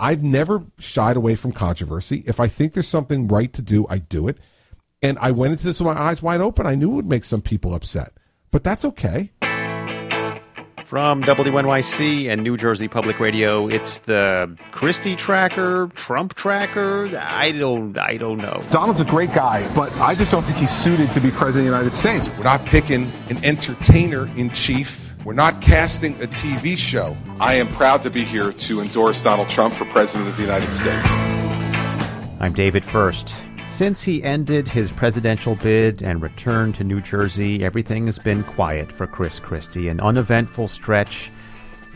I've never shied away from controversy. If I think there's something right to do, I do it. And I went into this with my eyes wide open. I knew it would make some people upset, but that's okay. From WNYC and New Jersey Public Radio, it's the Christie tracker, Trump tracker. I don't, I don't know. Donald's a great guy, but I just don't think he's suited to be president of the United States. We're not picking an entertainer in chief. We're not casting a TV show. I am proud to be here to endorse Donald Trump for president of the United States. I'm David Furst. Since he ended his presidential bid and returned to New Jersey, everything has been quiet for Chris Christie, an uneventful stretch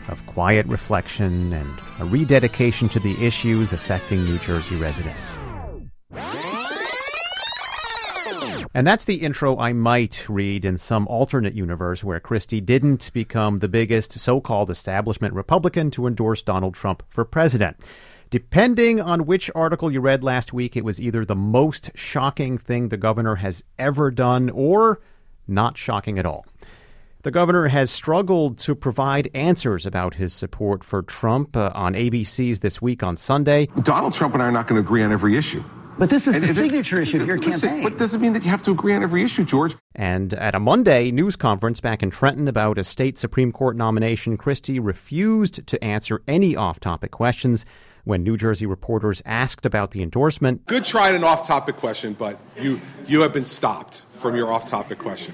of quiet reflection and a rededication to the issues affecting New Jersey residents. And that's the intro I might read in some alternate universe where Christie didn't become the biggest so called establishment Republican to endorse Donald Trump for president. Depending on which article you read last week, it was either the most shocking thing the governor has ever done or not shocking at all. The governor has struggled to provide answers about his support for Trump uh, on ABC's This Week on Sunday. Donald Trump and I are not going to agree on every issue. But this is And the is it- signature issue of your Listen, campaign. But doesn't mean that you have to agree on every issue, George. And at a Monday news conference back in Trenton about a state Supreme Court nomination, Christie refused to answer any off topic questions when New Jersey reporters asked about the endorsement. Good try at an off-topic question, but you you have been stopped from your off-topic question.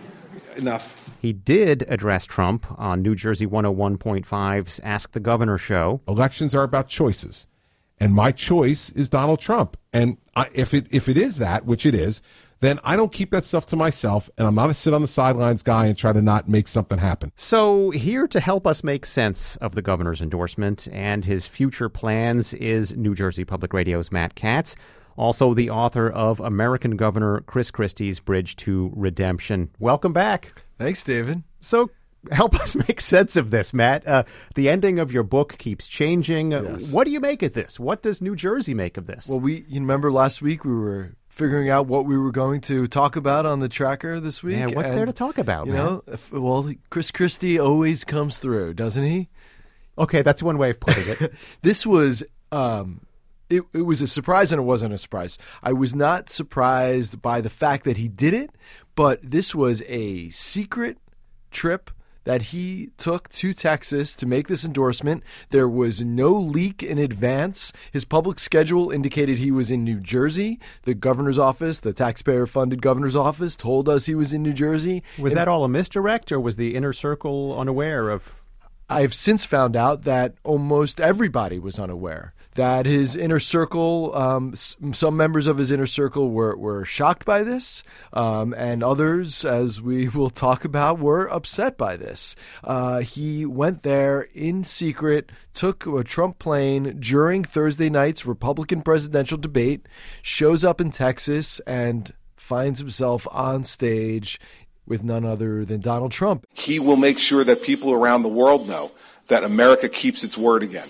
Enough. He did address Trump on New Jersey 101.5's Ask the Governor show. Elections are about choices, and my choice is Donald Trump. And I, if it if it is that, which it is, then I don't keep that stuff to myself, and I'm not a sit on the sidelines guy and try to not make something happen. So, here to help us make sense of the governor's endorsement and his future plans is New Jersey Public Radio's Matt Katz, also the author of American Governor Chris Christie's Bridge to Redemption. Welcome back. Thanks, David. So, help us make sense of this, Matt. Uh, the ending of your book keeps changing. Uh, Yes. What do you make of this? What does New Jersey make of this? Well, we you remember last week we were figuring out what we were going to talk about on the tracker this week. yeah, what's there to talk about, You Matt? know, if, well, Chris Christie always comes through, doesn't he? Okay, that's one way of putting it. This was um, it, it was a surprise and it wasn't a surprise. I was not surprised by the fact that he did it, but this was a secret trip that he took to Texas to make this endorsement. There was no leak in advance. His public schedule indicated he was in New Jersey. The governor's office, the taxpayer funded governor's office, told us he was in New Jersey. Was And that all a misdirect, or was the inner circle unaware of? I've since found out that almost everybody was unaware that his inner circle, um, s- some members of his inner circle were, were shocked by this, um, and others, as we will talk about, were upset by this. Uh, he went there in secret, took a Trump plane during Thursday night's Republican presidential debate, shows up in Texas, and finds himself on stage with none other than Donald Trump. He will make sure that people around the world know that America keeps its word again.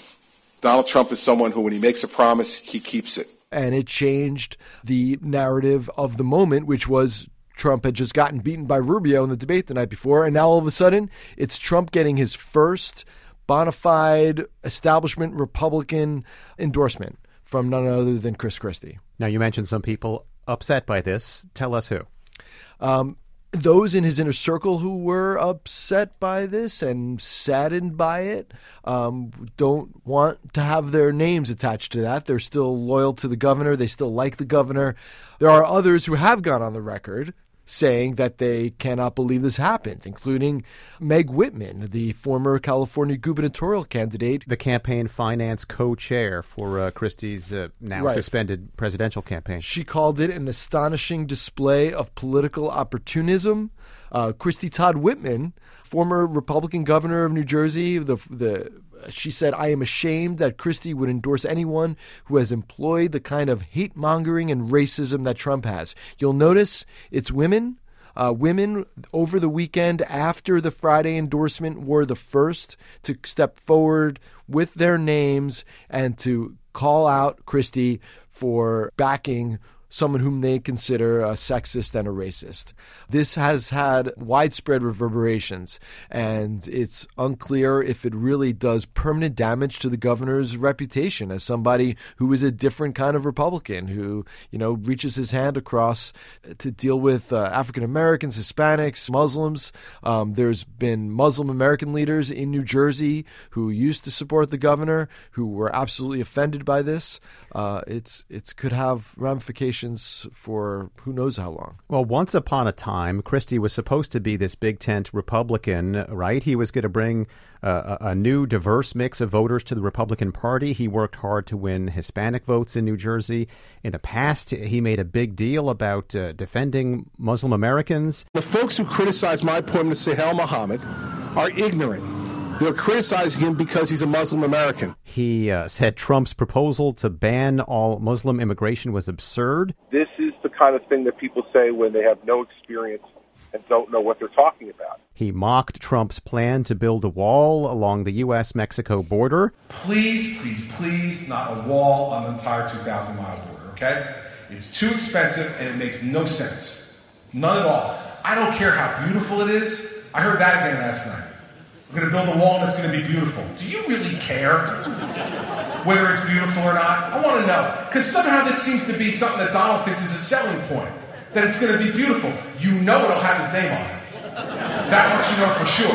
Donald Trump is someone who, when he makes a promise, he keeps it. and it changed the narrative of the moment, which was Trump had just gotten beaten by Rubio in the debate the night before, and now all of a sudden it's Trump getting his first bona fide establishment Republican endorsement from none other than Chris Christie. Now, you mentioned some people upset by this. Tell us who. Um, those in his inner circle who were upset by this and saddened by it um, don't want to have their names attached to that. They're still loyal to the governor. They still like the governor. There are others who have gone on the record saying that they cannot believe this happened, including Meg Whitman, the former California gubernatorial candidate. The campaign finance co-chair for uh, Christie's uh, now Right. suspended presidential campaign. She called it an astonishing display of political opportunism. Uh, Christie Todd Whitman, former Republican governor of New Jersey, the the she said, "I am ashamed that Christie would endorse anyone who has employed the kind of hate mongering and racism that Trump has." You'll notice it's women. Uh, women over the weekend after the Friday endorsement were the first to step forward with their names and to call out Christie for backing someone whom they consider a sexist and a racist. This has had widespread reverberations, and it's unclear if it really does permanent damage to the governor's reputation as somebody who is a different kind of Republican, who, you know, reaches his hand across to deal with uh, African Americans, Hispanics, Muslims. Um, there's been Muslim American leaders in New Jersey who used to support the governor who were absolutely offended by this. Uh, it's it could have ramifications for who knows how long. Well, once upon a time, Christie was supposed to be this big tent Republican, right? He was going to bring uh, a new diverse mix of voters to the Republican Party. He worked hard to win Hispanic votes in New Jersey. In the past, he made a big deal about uh, defending Muslim Americans. The folks who criticize my appointment to Sohail Mohammed are ignorant. They're criticizing him because he's a Muslim American. He uh, said Trump's proposal to ban all Muslim immigration was absurd. This is the kind of thing that people say when they have no experience and don't know what they're talking about. He mocked Trump's plan to build a wall along the U.S. Mexico border. Please, please, please, not a wall on the entire 2,000 mile border, okay? It's too expensive and it makes no sense. None at all. I don't care how beautiful it is. I heard that again last night. We're going to build a wall that's going to be beautiful. Do you really care whether it's beautiful or not? I want to know. Because somehow this seems to be something that Donald thinks is a selling point. That it's going to be beautiful. You know it'll have his name on it. That much you know for sure.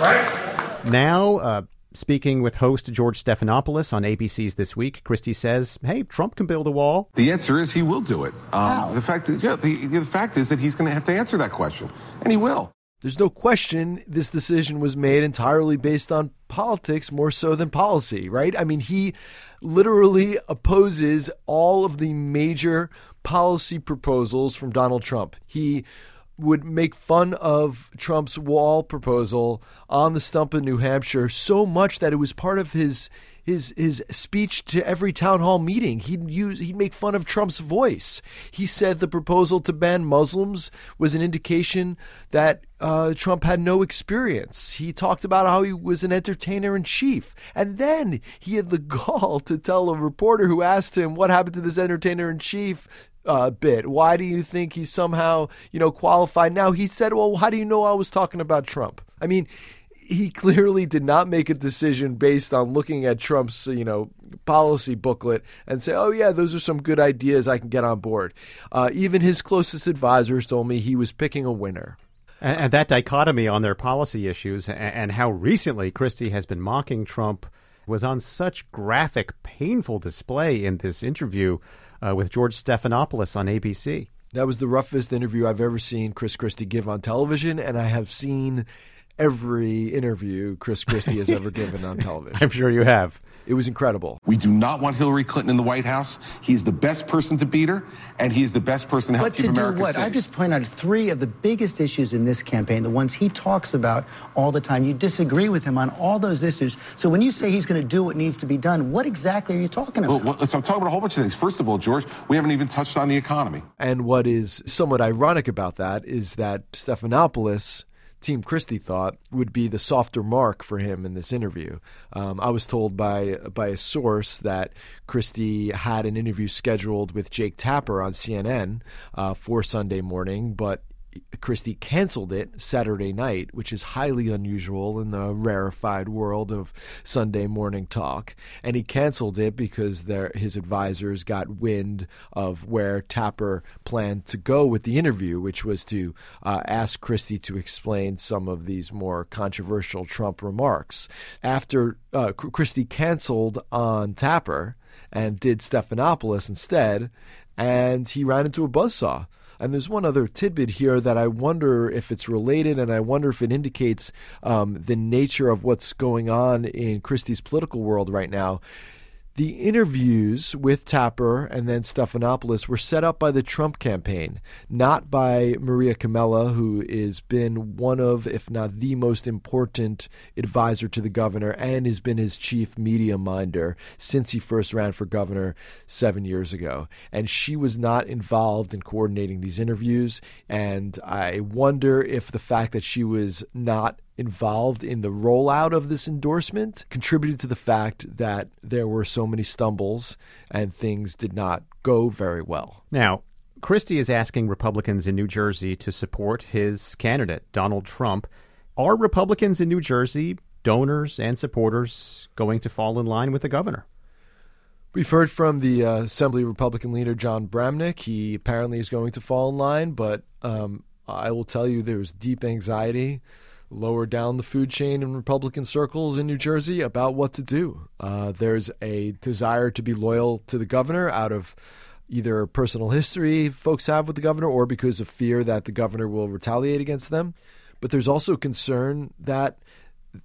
Right? Now, uh, Speaking with host George Stephanopoulos on ABC's This Week, Christie says, "Hey, Trump can build a wall." The answer is he will do it. Um, How? The fact is, yeah, the, the fact is that he's going to have to answer that question, and he will. There's no question this decision was made entirely based on politics more so than policy, right? I mean, he literally opposes all of the major policy proposals from Donald Trump. He would make fun of Trump's wall proposal on the stump in New Hampshire so much that it was part of his his his speech to every town hall meeting. He'd use he'd make fun of Trump's voice. He said the proposal to ban Muslims was an indication that uh, Trump had no experience. He talked about how he was an entertainer in chief, and then he had the gall to tell a reporter who asked him what happened to this entertainer in chief uh, bit. Why do you think he's somehow, you know, qualified now? He said, "Well, how do you know I was talking about Trump?" I mean, he clearly did not make a decision based on looking at Trump's, you know, policy booklet and say, "Oh yeah, those are some good ideas I can get on board." Uh, even his closest advisors told me he was picking a winner. And, and that dichotomy on their policy issues and, and how recently Christie has been mocking Trump was on such graphic, painful display in this interview uh, with George Stephanopoulos on ABC. That was the roughest interview I've ever seen Chris Christie give on television, and I have seen every interview Chris Christie has ever given on television. I'm sure you have. It was incredible. We do not want Hillary Clinton in the White House. He's the best person to beat her, and he's the best person to help but keep to America do what? safe. I just point out three of the biggest issues in this campaign, the ones he talks about all the time. You disagree with him on all those issues. So when you say he's going to do what needs to be done, what exactly are you talking about? Well, well, so I'm talking about a whole bunch of things. First of all, George, we haven't even touched on the economy. And what is somewhat ironic about that is that Stephanopoulos Team Christie thought would be the softer mark for him in this interview. Um, I was told by by a source that Christie had an interview scheduled with Jake Tapper on CNN uh, for Sunday morning, but Christie canceled it Saturday night, which is highly unusual in the rarefied world of Sunday morning talk. And he canceled it because his advisors got wind of where Tapper planned to go with the interview, which was to uh, ask Christie to explain some of these more controversial Trump remarks. After uh, Christie canceled on Tapper and did Stephanopoulos instead, and he ran into a buzzsaw. And there's one other tidbit here that I wonder if it's related, and I wonder if it indicates um, the nature of what's going on in Christie's political world right now. The interviews with Tapper and then Stephanopoulos were set up by the Trump campaign, not by Maria Comella, who has been one of, if not the most important advisor to the governor and has been his chief media minder since he first ran for governor seven years ago. And she was not involved in coordinating these interviews. And I wonder if the fact that she was not involved in the rollout of this endorsement contributed to the fact that there were so many stumbles and things did not go very well. Now, Christie is asking Republicans in New Jersey to support his candidate, Donald Trump. Are Republicans in New Jersey, donors and supporters, going to fall in line with the governor? We've heard from the uh, Assembly Republican leader Jon Bramnick. He apparently is going to fall in line, but um, I will tell you there's deep anxiety lower down the food chain in Republican circles in New Jersey about what to do. Uh, there's a desire to be loyal to the governor out of either personal history folks have with the governor or because of fear that the governor will retaliate against them. But there's also concern that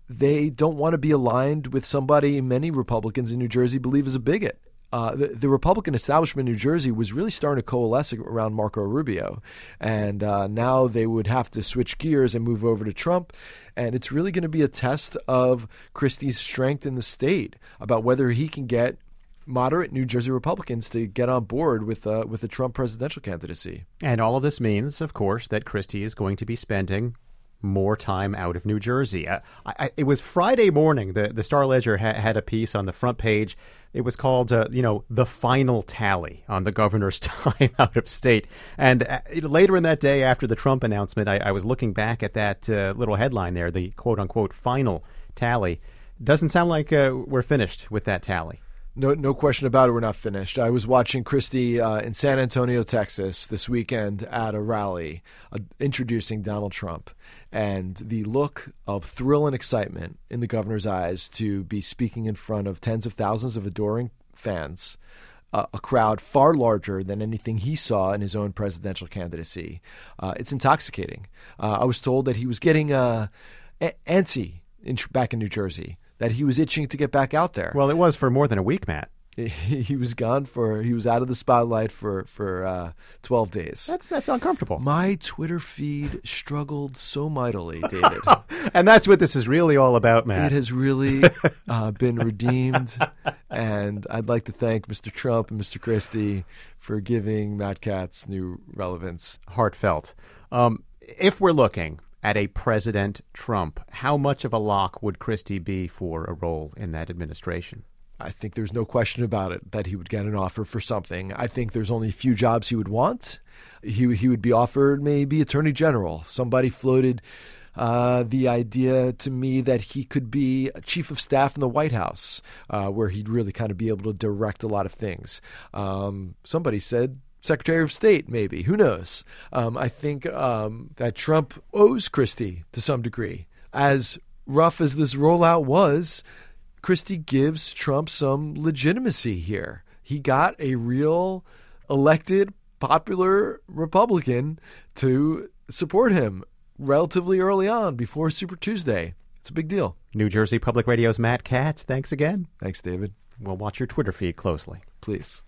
they don't want to be aligned with somebody many Republicans in New Jersey believe is a bigot. Uh, the, the, Republican establishment in New Jersey was really starting to coalesce around Marco Rubio. And uh, now they would have to switch gears and move over to Trump. And it's really going to be a test of Christie's strength in the state about whether he can get moderate New Jersey Republicans to get on board with uh, with the Trump presidential candidacy. And all of this means, of course, that Christie is going to be spending more time out of New Jersey. Uh, I, it was Friday morning. The the Star Ledger ha- had a piece on the front page. It was called, uh, you know, the final tally on the governor's time out of state. And uh, later in that day, after the Trump announcement, I, I was looking back at that uh, little headline there, the quote unquote final tally. Doesn't sound like uh, we're finished with that tally. No, no question about it. We're not finished. I was watching Christie uh, in San Antonio, Texas, this weekend at a rally uh, introducing Donald Trump, and the look of thrill and excitement in the governor's eyes to be speaking in front of tens of thousands of adoring fans, uh, a crowd far larger than anything he saw in his own presidential candidacy. Uh, it's intoxicating. Uh, I was told that he was getting uh, antsy in, back in New Jersey that he was itching to get back out there. Well, it was for more than a week, Matt. He was gone for he was out of the spotlight for for uh, twelve days. That's that's uncomfortable. My Twitter feed struggled so mightily, David, and that's what this is really all about, Matt. It has really uh, been redeemed, and I'd like to thank Mr. Trump and Mr. Christie for giving Matt Katz new relevance. Heartfelt. Um, if we're looking at a President Trump, how much of a lock would Christie be for a role in that administration? I think there's no question about it that he would get an offer for something. I think there's only a few jobs he would want. He he would be offered maybe attorney general. Somebody floated uh, the idea to me that he could be chief of staff in the White House, uh, where he'd really kind of be able to direct a lot of things. Um, somebody said Secretary of State, maybe. Who knows? Um, I think um, that Trump owes Christie to some degree. As rough as this rollout was, Christie gives Trump some legitimacy here. He got a real elected, popular Republican to support him relatively early on before Super Tuesday. It's a big deal. New Jersey Public Radio's Matt Katz. Thanks again. Thanks, David. We'll watch your Twitter feed closely. Please.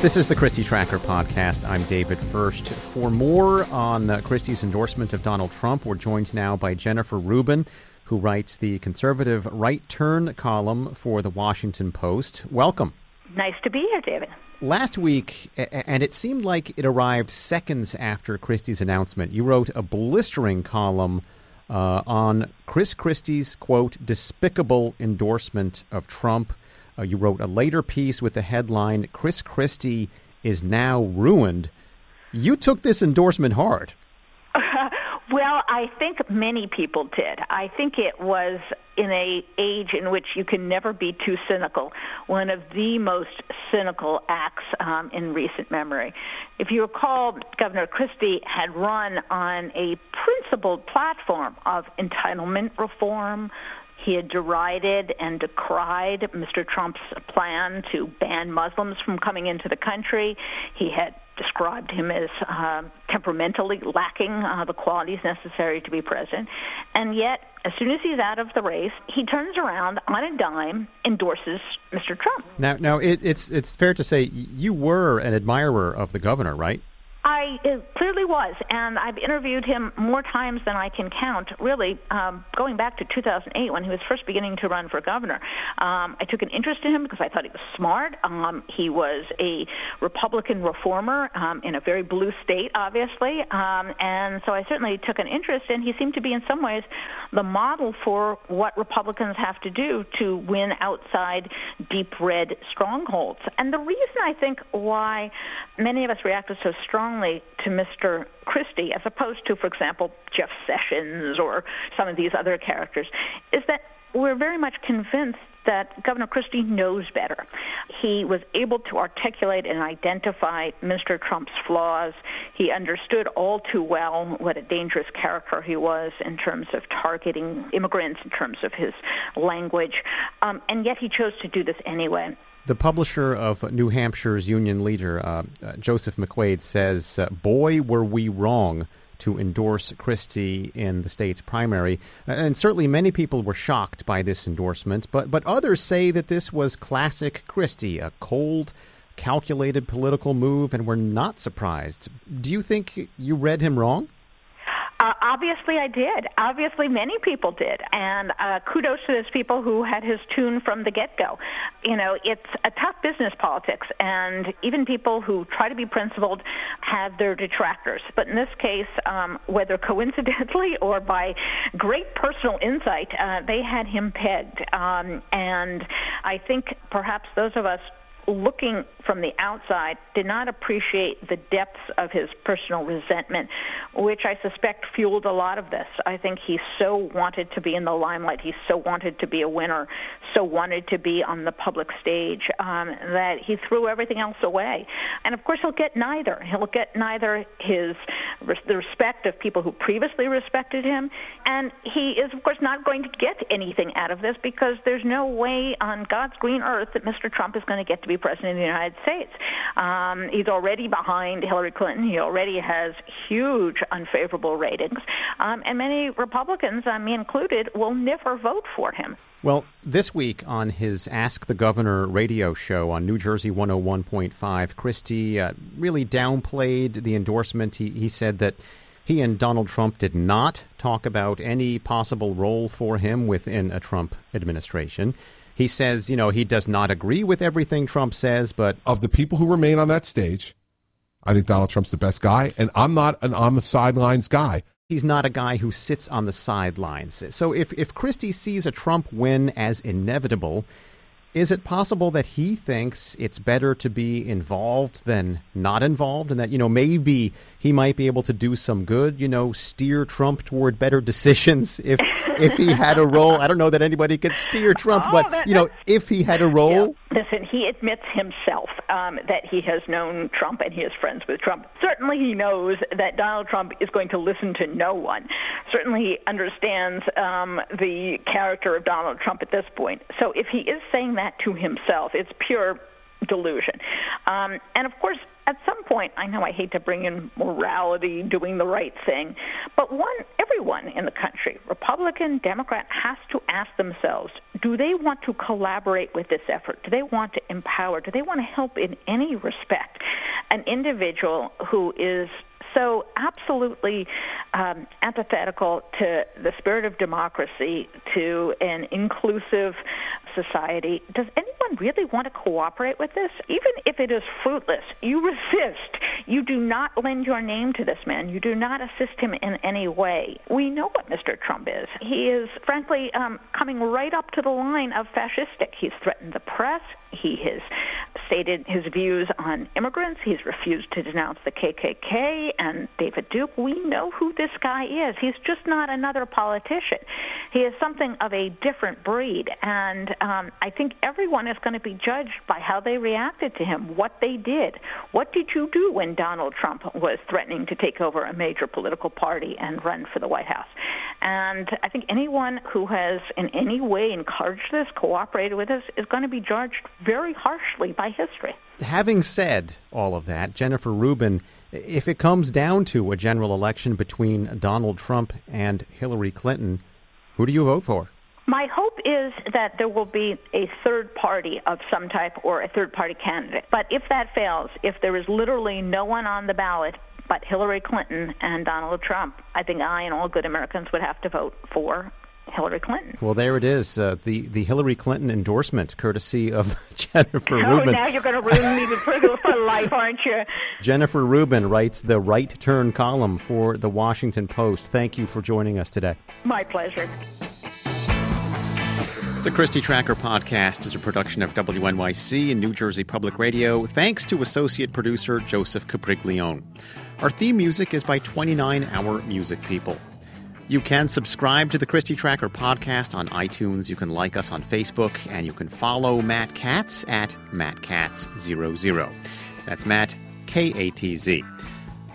This is the Christie Tracker podcast. I'm David Furst. For more on uh, Christie's endorsement of Donald Trump, we're joined now by Jennifer Rubin, who writes the conservative right turn column for the Washington Post. Welcome. Nice to be here, David. Last week, and it seemed like it arrived seconds after Christie's announcement, you wrote a blistering column uh, on Chris Christie's, quote, despicable endorsement of Trump. Uh, you wrote a later piece with the headline Chris Christie is now ruined. You took this endorsement hard. well, I think many people did. I think it was in a age in which you can never be too cynical. One of the most cynical acts um, in recent memory. If you recall, Governor Christie had run on a principled platform of entitlement reform, he had derided and decried Mr. Trump's plan to ban Muslims from coming into the country. He had described him as uh, temperamentally lacking uh, the qualities necessary to be president. And yet, as soon as he's out of the race, he turns around on a dime, endorses Mr. Trump. Now, now it, it's it's fair to say you were an admirer of the governor, right? I clearly was, and I've interviewed him more times than I can count. Really, um, going back to 2008 when he was first beginning to run for governor, um, I took an interest in him because I thought he was smart. Um, he was a Republican reformer um, in a very blue state, obviously, um, and so I certainly took an interest. And he seemed to be, in some ways, the model for what Republicans have to do to win outside deep red strongholds. And the reason I think why many of us reacted so strongly to Mr. Christie, as opposed to, for example, Jeff Sessions or some of these other characters, is that we're very much convinced that Governor Christie knows better. He was able to articulate and identify Mr. Trump's flaws. He understood all too well what a dangerous character he was in terms of targeting immigrants, in terms of his language, um, and yet he chose to do this anyway. The publisher of New Hampshire's Union Leader, uh, uh, Joseph McQuaid, says, uh, Boy, were we wrong to endorse Christie in the state's primary. And certainly many people were shocked by this endorsement, but, but others say that this was classic Christie, a cold, calculated political move, and were not surprised. Do you think you read him wrong? Uh, obviously, I did. Obviously, many people did, and uh, kudos to those people who had his tune from the get-go. You know, it's a tough business politics, and even people who try to be principled have their detractors. But in this case, um, whether coincidentally or by great personal insight, uh, they had him pegged. Um, and I think perhaps those of us looking from the outside, did not appreciate the depths of his personal resentment, which I suspect fueled a lot of this. I think he so wanted to be in the limelight, he so wanted to be a winner, so wanted to be on the public stage um, that he threw everything else away. And of course, he'll get neither. He'll get neither his the respect of people who previously respected him, and he is of course not going to get anything out of this because there's no way on God's green earth that Mr. Trump is going to get to be president of the United States. Um, he's already behind Hillary Clinton. He already has huge unfavorable ratings, um, and many Republicans, uh, me included, will never vote for him. Well, this week on his Ask the Governor radio show on New Jersey 101.5, Christie uh, really downplayed the endorsement. He, he said that he and Donald Trump did not talk about any possible role for him within a Trump administration. He says, you know, he does not agree with everything Trump says, but of the people who remain on that stage, I think Donald Trump's the best guy, and I'm not an on the sidelines guy. He's not a guy who sits on the sidelines. So if if Christie sees a Trump win as inevitable, is it possible that he thinks it's better to be involved than not involved, and that you know maybe he might be able to do some good, you know, steer Trump toward better decisions if if he had a role? I don't know that anybody could steer Trump, oh, but you know, if he had a role. Yeah. Listen, he admits himself um, that he has known Trump and he is friends with Trump. Certainly, he knows that Donald Trump is going to listen to no one. Certainly, he understands um, the character of Donald Trump at this point. So, if he is saying that to himself. It's pure delusion. Um, and of course, at some point, I know I hate to bring in morality, doing the right thing, but one, everyone in the country, Republican, Democrat, has to ask themselves: Do they want to collaborate with this effort? Do they want to empower? Do they want to help in any respect an individual who is so absolutely um, antithetical to the spirit of democracy, to an inclusive society. Does anyone really want to cooperate with this? Even if it is fruitless, you resist. You do not lend your name to this man. You do not assist him in any way. We know what Mr. Trump is. He is, frankly, um, coming right up to the line of fascistic. He's threatened the press. He has stated his views on immigrants. He's refused to denounce the KKK and David Duke. We know who this guy is. He's just not another politician. He is something of a different breed. And um, I think everyone is going to be judged by how they reacted to him, what they did. What did you do when Donald Trump was threatening to take over a major political party and run for the White House? And I think anyone who has in any way encouraged this, cooperated with us, is going to be judged very harshly by history. Having said all of that, Jennifer Rubin, if it comes down to a general election between Donald Trump and Hillary Clinton, who do you vote for? My hope is that there will be a third party of some type or a third party candidate. But if that fails, if there is literally no one on the ballot But Hillary Clinton and Donald Trump, I think I and all good Americans would have to vote for Hillary Clinton. Well, there it is. Uh, the the Hillary Clinton endorsement, courtesy of Jennifer oh, Rubin. now you're going to ruin me for, for life, aren't you? Jennifer Rubin writes the Right Turn column for the Washington Post. Thank you for joining us today. My pleasure. The Christie Tracker podcast is a production of WNYC and New Jersey Public Radio, thanks to associate producer Joseph Capriglione. Our theme music is by 29 Hour Music People. You can subscribe to the Christie Tracker podcast on iTunes. You can like us on Facebook, and you can follow Matt Katz at MattKatz00. That's Matt, K A T Z.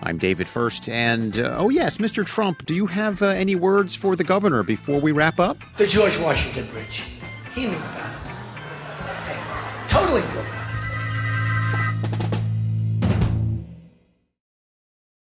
I'm David Furst, and uh, oh, yes, Mr. Trump, do you have uh, any words for the governor before we wrap up? The George Washington Bridge. He knew about it. Hey, totally knew about it.